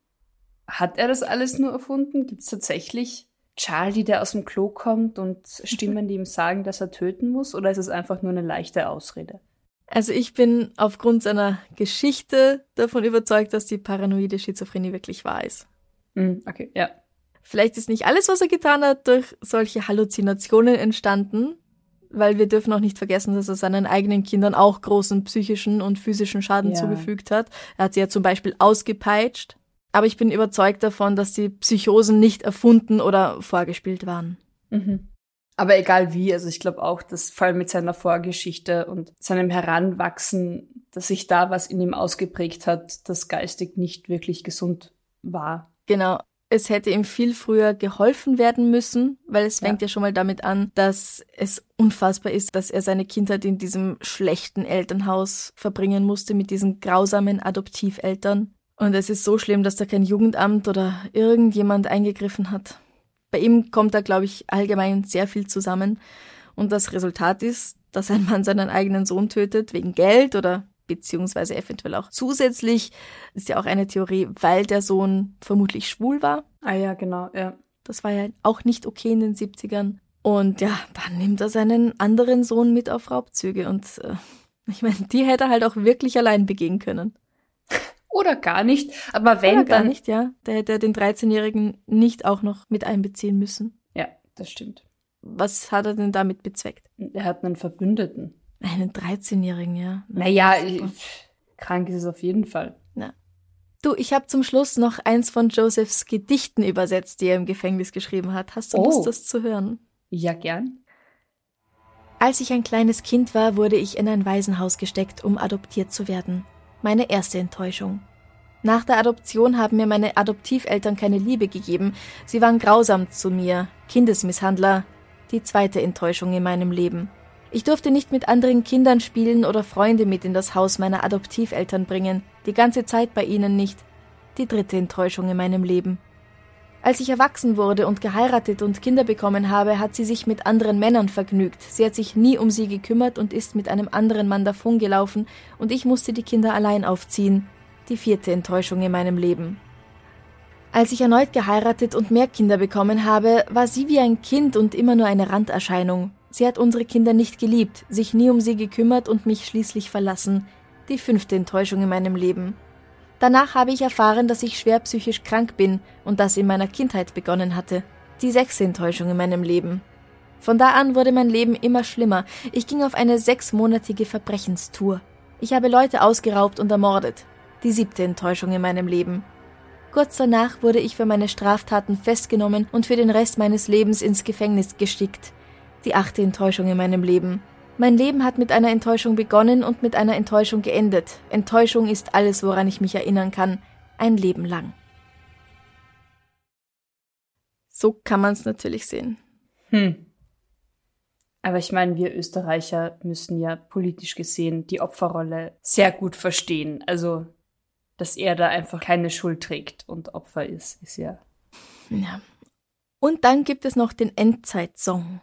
Hat er das alles nur erfunden? Gibt es tatsächlich Charlie, der aus dem Klo kommt und Stimmen, die ihm sagen, dass er töten muss? Oder ist es einfach nur eine leichte Ausrede? Also ich bin aufgrund seiner Geschichte davon überzeugt, dass die paranoide Schizophrenie wirklich wahr ist. Mm, okay, ja. Vielleicht ist nicht alles, was er getan hat, durch solche Halluzinationen entstanden, weil wir dürfen auch nicht vergessen, dass er seinen eigenen Kindern auch großen psychischen und physischen Schaden ja. zugefügt hat. Er hat sie ja zum Beispiel ausgepeitscht. Aber ich bin überzeugt davon, dass die Psychosen nicht erfunden oder vorgespielt waren. Mhm. Aber egal wie, also ich glaube auch, dass vor allem mit seiner Vorgeschichte und seinem Heranwachsen, dass sich da was in ihm ausgeprägt hat, das geistig nicht wirklich gesund war. Genau es hätte ihm viel früher geholfen werden müssen, weil es fängt ja. ja schon mal damit an, dass es unfassbar ist, dass er seine Kindheit in diesem schlechten Elternhaus verbringen musste mit diesen grausamen Adoptiveltern. Und es ist so schlimm, dass da kein Jugendamt oder irgendjemand eingegriffen hat. Bei ihm kommt da, glaube ich, allgemein sehr viel zusammen. Und das Resultat ist, dass ein Mann seinen eigenen Sohn tötet wegen Geld oder beziehungsweise eventuell auch zusätzlich, ist ja auch eine Theorie, weil der Sohn vermutlich schwul war. Ah ja, genau, ja. Das war ja auch nicht okay in den 70ern. Und ja, dann nimmt er seinen anderen Sohn mit auf Raubzüge und äh, ich meine, die hätte er halt auch wirklich allein begehen können. Oder gar nicht, aber wenn Oder gar dann nicht, ja. Da hätte er den 13-Jährigen nicht auch noch mit einbeziehen müssen. Ja, das stimmt. Was hat er denn damit bezweckt? Er hat einen Verbündeten. Einen 13-Jährigen, ja. Naja, krank ist es auf jeden Fall. Ja. Du, ich habe zum Schluss noch eins von Josephs Gedichten übersetzt, die er im Gefängnis geschrieben hat. Hast du oh. Lust, das zu hören? Ja, gern. Als ich ein kleines Kind war, wurde ich in ein Waisenhaus gesteckt, um adoptiert zu werden. Meine erste Enttäuschung. Nach der Adoption haben mir meine Adoptiveltern keine Liebe gegeben. Sie waren grausam zu mir, Kindesmisshandler. Die zweite Enttäuschung in meinem Leben. Ich durfte nicht mit anderen Kindern spielen oder Freunde mit in das Haus meiner Adoptiveltern bringen, die ganze Zeit bei ihnen nicht. Die dritte Enttäuschung in meinem Leben. Als ich erwachsen wurde und geheiratet und Kinder bekommen habe, hat sie sich mit anderen Männern vergnügt. Sie hat sich nie um sie gekümmert und ist mit einem anderen Mann davongelaufen, und ich musste die Kinder allein aufziehen. Die vierte Enttäuschung in meinem Leben. Als ich erneut geheiratet und mehr Kinder bekommen habe, war sie wie ein Kind und immer nur eine Randerscheinung. Sie hat unsere Kinder nicht geliebt, sich nie um sie gekümmert und mich schließlich verlassen. Die fünfte Enttäuschung in meinem Leben. Danach habe ich erfahren, dass ich schwer psychisch krank bin und das in meiner Kindheit begonnen hatte. Die sechste Enttäuschung in meinem Leben. Von da an wurde mein Leben immer schlimmer. Ich ging auf eine sechsmonatige Verbrechenstour. Ich habe Leute ausgeraubt und ermordet. Die siebte Enttäuschung in meinem Leben. Kurz danach wurde ich für meine Straftaten festgenommen und für den Rest meines Lebens ins Gefängnis gestickt. Die achte Enttäuschung in meinem Leben. Mein Leben hat mit einer Enttäuschung begonnen und mit einer Enttäuschung geendet. Enttäuschung ist alles, woran ich mich erinnern kann. Ein Leben lang. So kann man es natürlich sehen. Hm. Aber ich meine, wir Österreicher müssen ja politisch gesehen die Opferrolle sehr gut verstehen. Also, dass er da einfach keine Schuld trägt und Opfer ist, ist ja. Ja. Und dann gibt es noch den Endzeit-Song.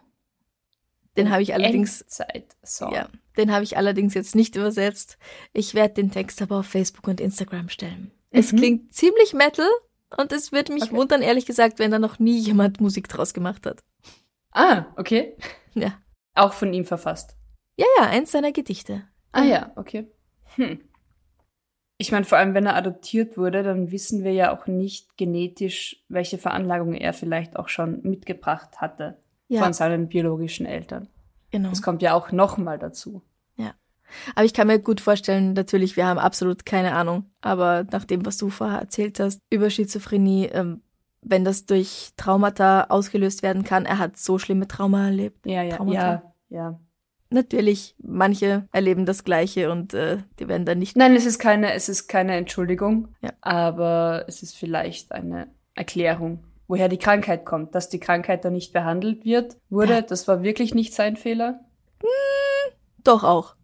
Den habe ich allerdings. Endzeit-Song. Ja, den habe ich allerdings jetzt nicht übersetzt. Ich werde den Text aber auf Facebook und Instagram stellen. Mhm. Es klingt ziemlich Metal und es würde mich okay. wundern, ehrlich gesagt, wenn da noch nie jemand Musik draus gemacht hat. Ah, okay. Ja. Auch von ihm verfasst. Ja, ja, eins seiner Gedichte. Ah ja, okay. Hm. Ich meine, vor allem wenn er adoptiert wurde, dann wissen wir ja auch nicht genetisch, welche Veranlagungen er vielleicht auch schon mitgebracht hatte ja. von seinen biologischen Eltern. Genau. Das kommt ja auch nochmal dazu. Ja. Aber ich kann mir gut vorstellen, natürlich, wir haben absolut keine Ahnung. Aber nach dem, was du vorher erzählt hast über Schizophrenie, ähm, wenn das durch Traumata ausgelöst werden kann. Er hat so schlimme Trauma erlebt. Ja, ja, Traumata. ja, ja. Natürlich, manche erleben das Gleiche und äh, die werden dann nicht. Nein, es ist keine, es ist keine Entschuldigung, ja. aber es ist vielleicht eine Erklärung, woher die Krankheit kommt. Dass die Krankheit dann nicht behandelt wird, wurde, ja. das war wirklich nicht sein Fehler. Hm, doch auch.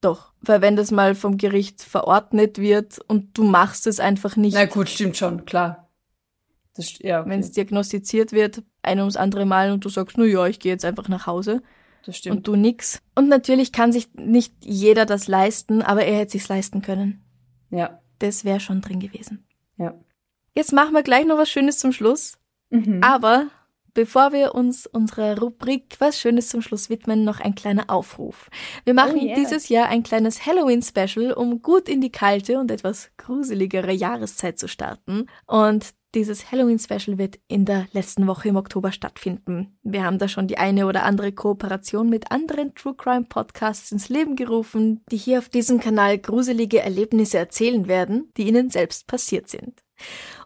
Doch, weil wenn das mal vom Gericht verordnet wird und du machst es einfach nicht. Na gut, stimmt schon, klar. Das, ja, okay. Wenn es diagnostiziert wird, ein ums andere Mal und du sagst, na ja, ich gehe jetzt einfach nach Hause. Das stimmt. Und du nix. Und natürlich kann sich nicht jeder das leisten, aber er hätte sich's leisten können. Ja. Das wäre schon drin gewesen. Ja. Jetzt machen wir gleich noch was Schönes zum Schluss. Mhm. Aber bevor wir uns unserer Rubrik Was Schönes zum Schluss widmen, noch ein kleiner Aufruf. Wir machen oh yeah. dieses Jahr ein kleines Halloween-Special, um gut in die kalte und etwas gruseligere Jahreszeit zu starten. Und dieses Halloween-Special wird in der letzten Woche im Oktober stattfinden. Wir haben da schon die eine oder andere Kooperation mit anderen True Crime Podcasts ins Leben gerufen, die hier auf diesem Kanal gruselige Erlebnisse erzählen werden, die ihnen selbst passiert sind.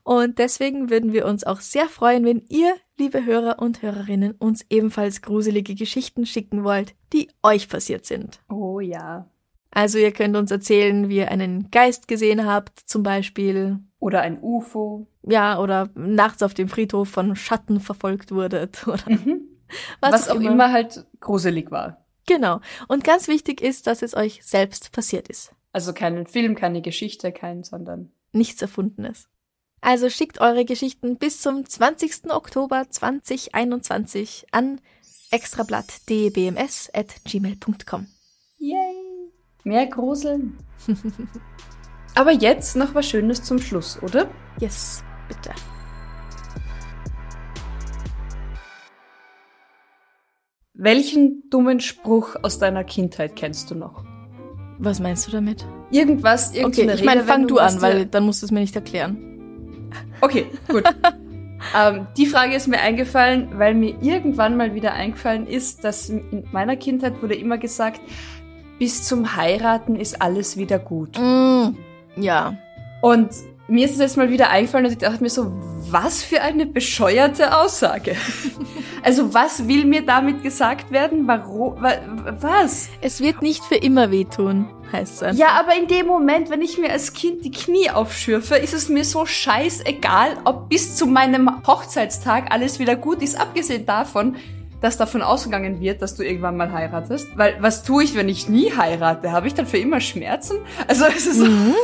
Und deswegen würden wir uns auch sehr freuen, wenn ihr, liebe Hörer und Hörerinnen, uns ebenfalls gruselige Geschichten schicken wollt, die euch passiert sind. Oh ja. Also ihr könnt uns erzählen, wie ihr einen Geist gesehen habt, zum Beispiel. Oder ein UFO. Ja, oder nachts auf dem Friedhof von Schatten verfolgt wurdet. Oder mhm. was, was, auch immer. immer halt gruselig war. Genau. Und ganz wichtig ist, dass es euch selbst passiert ist. Also keinen Film, keine Geschichte, kein, sondern nichts Erfundenes. Also schickt eure Geschichten bis zum 20. Oktober 2021 an extrablatt.dbms.gmail.com. Yay! Mehr Gruseln. Aber jetzt noch was Schönes zum Schluss, oder? Yes, bitte. Welchen dummen Spruch aus deiner Kindheit kennst du noch? Was meinst du damit? Irgendwas, irgendeine Okay, ich meine, fang du an, weil dann musst du es mir nicht erklären. Okay, gut. ähm, die Frage ist mir eingefallen, weil mir irgendwann mal wieder eingefallen ist, dass in meiner Kindheit wurde immer gesagt, bis zum Heiraten ist alles wieder gut. Mm, ja. Und mir ist es jetzt mal wieder eingefallen und ich dachte mir so, was für eine bescheuerte Aussage. also was will mir damit gesagt werden? Warum? Was? Es wird nicht für immer wehtun, heißt es. Ja, aber in dem Moment, wenn ich mir als Kind die Knie aufschürfe, ist es mir so scheißegal, ob bis zu meinem Hochzeitstag alles wieder gut ist, abgesehen davon, dass davon ausgegangen wird, dass du irgendwann mal heiratest. Weil was tue ich, wenn ich nie heirate? Habe ich dann für immer Schmerzen? Also es ist mhm.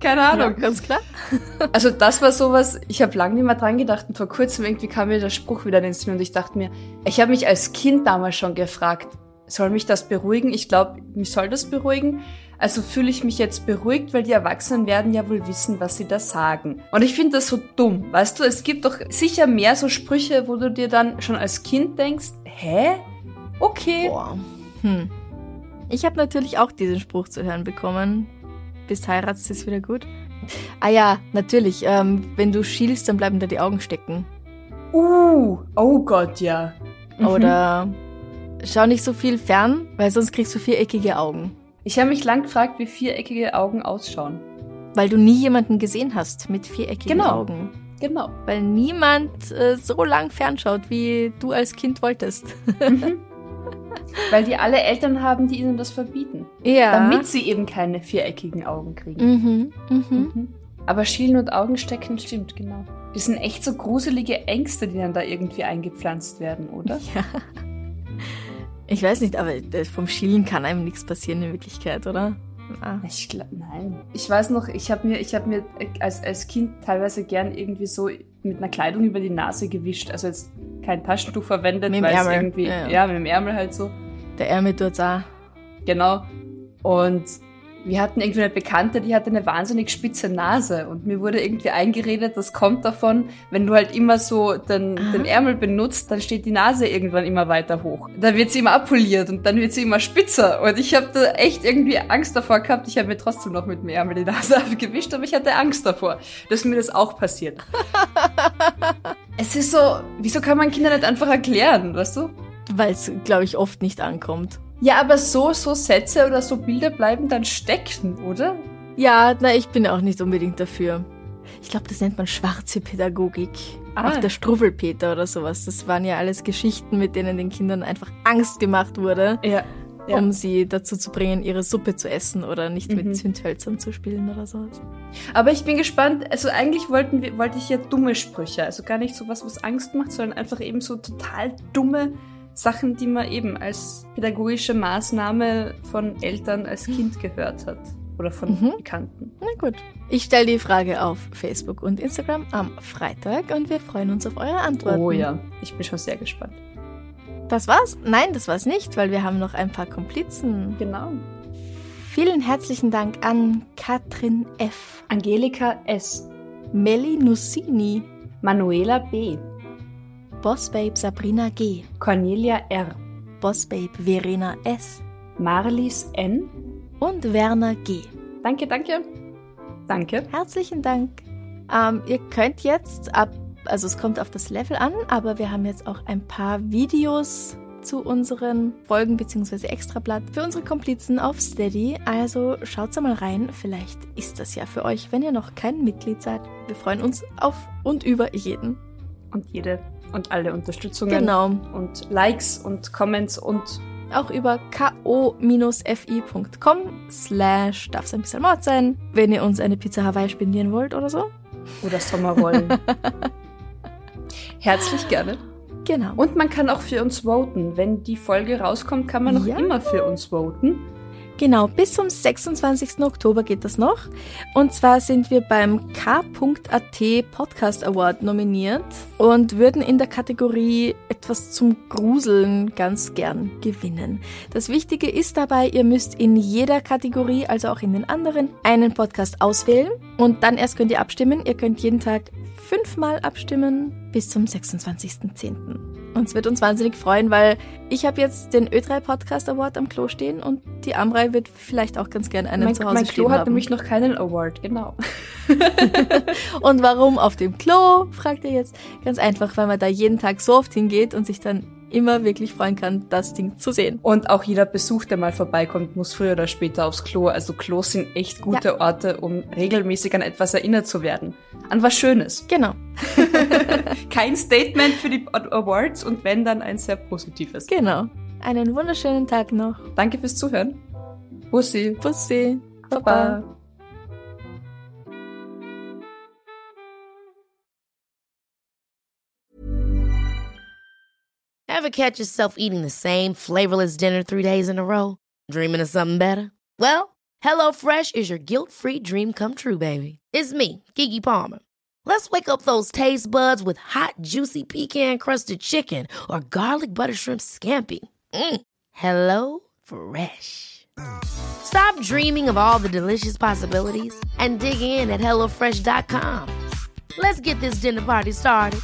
keine Ahnung. Ja, ganz klar. also das war sowas, ich habe lange nicht mehr dran gedacht und vor kurzem irgendwie kam mir der Spruch wieder ins Sinn und ich dachte mir, ich habe mich als Kind damals schon gefragt, soll mich das beruhigen? Ich glaube, mich soll das beruhigen. Also fühle ich mich jetzt beruhigt, weil die Erwachsenen werden ja wohl wissen, was sie da sagen. Und ich finde das so dumm. Weißt du, es gibt doch sicher mehr so Sprüche, wo du dir dann schon als Kind denkst, hä? Okay. Boah. Hm. Ich habe natürlich auch diesen Spruch zu hören bekommen. Bis heiratst ist wieder gut. Ah ja, natürlich. Ähm, wenn du schielst, dann bleiben da die Augen stecken. Uh, oh Gott, ja. Mhm. Oder schau nicht so viel fern, weil sonst kriegst du viereckige Augen. Ich habe mich lang gefragt, wie viereckige Augen ausschauen. Weil du nie jemanden gesehen hast mit viereckigen Genau. Augen. Genau. Weil niemand äh, so lang fernschaut, wie du als Kind wolltest. Weil die alle Eltern haben, die ihnen das verbieten. ja. Damit sie eben keine viereckigen Augen kriegen. Mhm, mhm. Mhm. Aber Schielen und Augenstecken stimmt, genau. Das sind echt so gruselige Ängste, die dann da irgendwie eingepflanzt werden, oder? Ja. Ich weiß nicht, aber äh, vom Schielen kann einem nichts passieren in Wirklichkeit, oder? Ah. Ich glaube, nein. Ich weiß noch, ich habe mir, ich habe mir äh, als, als Kind teilweise gern irgendwie so mit einer Kleidung über die Nase gewischt. Also jetzt kein Taschentuch verwendet, weil es irgendwie, ja, ja, ja. mit dem Ärmel halt so. Der Ärmel tut's auch. Genau. Und wir hatten irgendwie eine Bekannte, die hatte eine wahnsinnig spitze Nase und mir wurde irgendwie eingeredet, das kommt davon, wenn du halt immer so den, den Ärmel benutzt, dann steht die Nase irgendwann immer weiter hoch. Dann wird sie immer abpoliert und dann wird sie immer spitzer und ich habe da echt irgendwie Angst davor gehabt. Ich habe mir trotzdem noch mit dem Ärmel die Nase abgewischt, aber ich hatte Angst davor, dass mir das auch passiert. es ist so, wieso kann man Kinder nicht einfach erklären, weißt du? Weil es, glaube ich, oft nicht ankommt. Ja, aber so, so Sätze oder so Bilder bleiben dann stecken, oder? Ja, na, ich bin auch nicht unbedingt dafür. Ich glaube, das nennt man schwarze Pädagogik. Ah. Auch der Struffelpeter oder sowas. Das waren ja alles Geschichten, mit denen den Kindern einfach Angst gemacht wurde, Ja. Ja. um sie dazu zu bringen, ihre Suppe zu essen oder nicht Mhm. mit Zündhölzern zu spielen oder sowas. Aber ich bin gespannt, also eigentlich wollten wir, wollte ich ja dumme Sprüche, also gar nicht sowas, was Angst macht, sondern einfach eben so total dumme Sachen, die man eben als pädagogische Maßnahme von Eltern als Kind gehört hat. Oder von Mhm. Bekannten. Na gut. Ich stelle die Frage auf Facebook und Instagram am Freitag und wir freuen uns auf eure Antworten. Oh ja, ich bin schon sehr gespannt. Das war's? Nein, das war's nicht, weil wir haben noch ein paar Komplizen. Genau. Vielen herzlichen Dank an Katrin F., Angelika S., Melli Nussini, Manuela B., Bossbabe Sabrina G., Cornelia R., Bossbabe Verena S. Marlies N. und Werner G. Danke, danke. Danke. Herzlichen Dank. Ähm, ihr könnt jetzt ab, also es kommt auf das Level an, aber wir haben jetzt auch ein paar Videos zu unseren Folgen bzw. Extrablatt für unsere Komplizen auf Steady. Also schaut mal rein, vielleicht ist das ja für euch, wenn ihr noch kein Mitglied seid. Wir freuen uns auf und über jeden. Und jede und alle Unterstützungen. Genau. Und Likes und Comments und Auch über ko-fi.com slash darf ein bisschen Mord sein, wenn ihr uns eine Pizza Hawaii spendieren wollt oder so. oder Sommerrollen. Herzlich gerne. Genau. Und man kann auch für uns voten. Wenn die Folge rauskommt, kann man noch Ja. immer für uns voten. Genau, bis zum 26. Oktober geht das noch. Und zwar sind wir beim K.at Podcast Award nominiert und würden in der Kategorie etwas zum Gruseln ganz gern gewinnen. Das Wichtige ist dabei, ihr müsst in jeder Kategorie, also auch in den anderen, einen Podcast auswählen und dann erst könnt ihr abstimmen. Ihr könnt jeden Tag fünfmal abstimmen bis zum 26.10. Und es wird uns wahnsinnig freuen, weil ich habe jetzt den Ö3 Podcast Award am Klo stehen und die Amrei wird vielleicht auch ganz gern einen Mein, zu Hause mein Klo hat haben. nämlich noch keinen Award, genau. Und warum auf dem Klo, fragt ihr jetzt. Ganz einfach, weil man da jeden Tag so oft hingeht und sich dann immer wirklich freuen kann, das Ding zu sehen. Und auch jeder Besuch, der mal vorbeikommt, muss früher oder später aufs Klo. Also Klos sind echt gute Orte, um regelmäßig an etwas erinnert zu werden. An was Schönes. Genau, Kein Statement für die Awards und wenn, dann ein sehr positives. genau. Einen wunderschönen Tag noch. Danke fürs Zuhören. Bussi. Bussi. Baba. Ever catch yourself eating the same flavorless dinner three days in a row? Dreaming of something better? Well, HelloFresh is your guilt free dream come true, baby. It's me, Kiki Palmer. Let's wake up those taste buds with hot, juicy pecan crusted chicken or garlic butter shrimp scampi. Mm. Hello Fresh. Stop dreaming of all the delicious possibilities and dig in at HelloFresh.com. Let's get this dinner party started.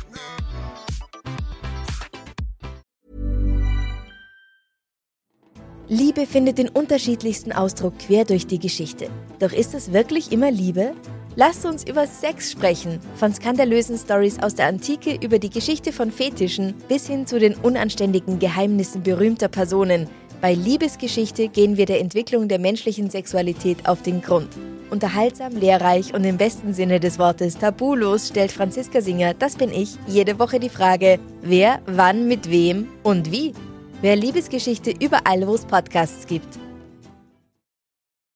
Liebe findet den unterschiedlichsten Ausdruck quer durch die Geschichte. Doch ist es wirklich immer Liebe? Lasst uns über Sex sprechen. Von skandalösen Stories aus der Antike über die Geschichte von Fetischen bis hin zu den unanständigen Geheimnissen berühmter Personen. Bei Liebesgeschichte gehen wir der Entwicklung der menschlichen Sexualität auf den Grund. Unterhaltsam, lehrreich und im besten Sinne des Wortes tabulos stellt Franziska Singer, das bin ich, jede Woche die Frage, wer, wann, mit wem und wie. Wer Liebesgeschichte überall, wo es Podcasts gibt.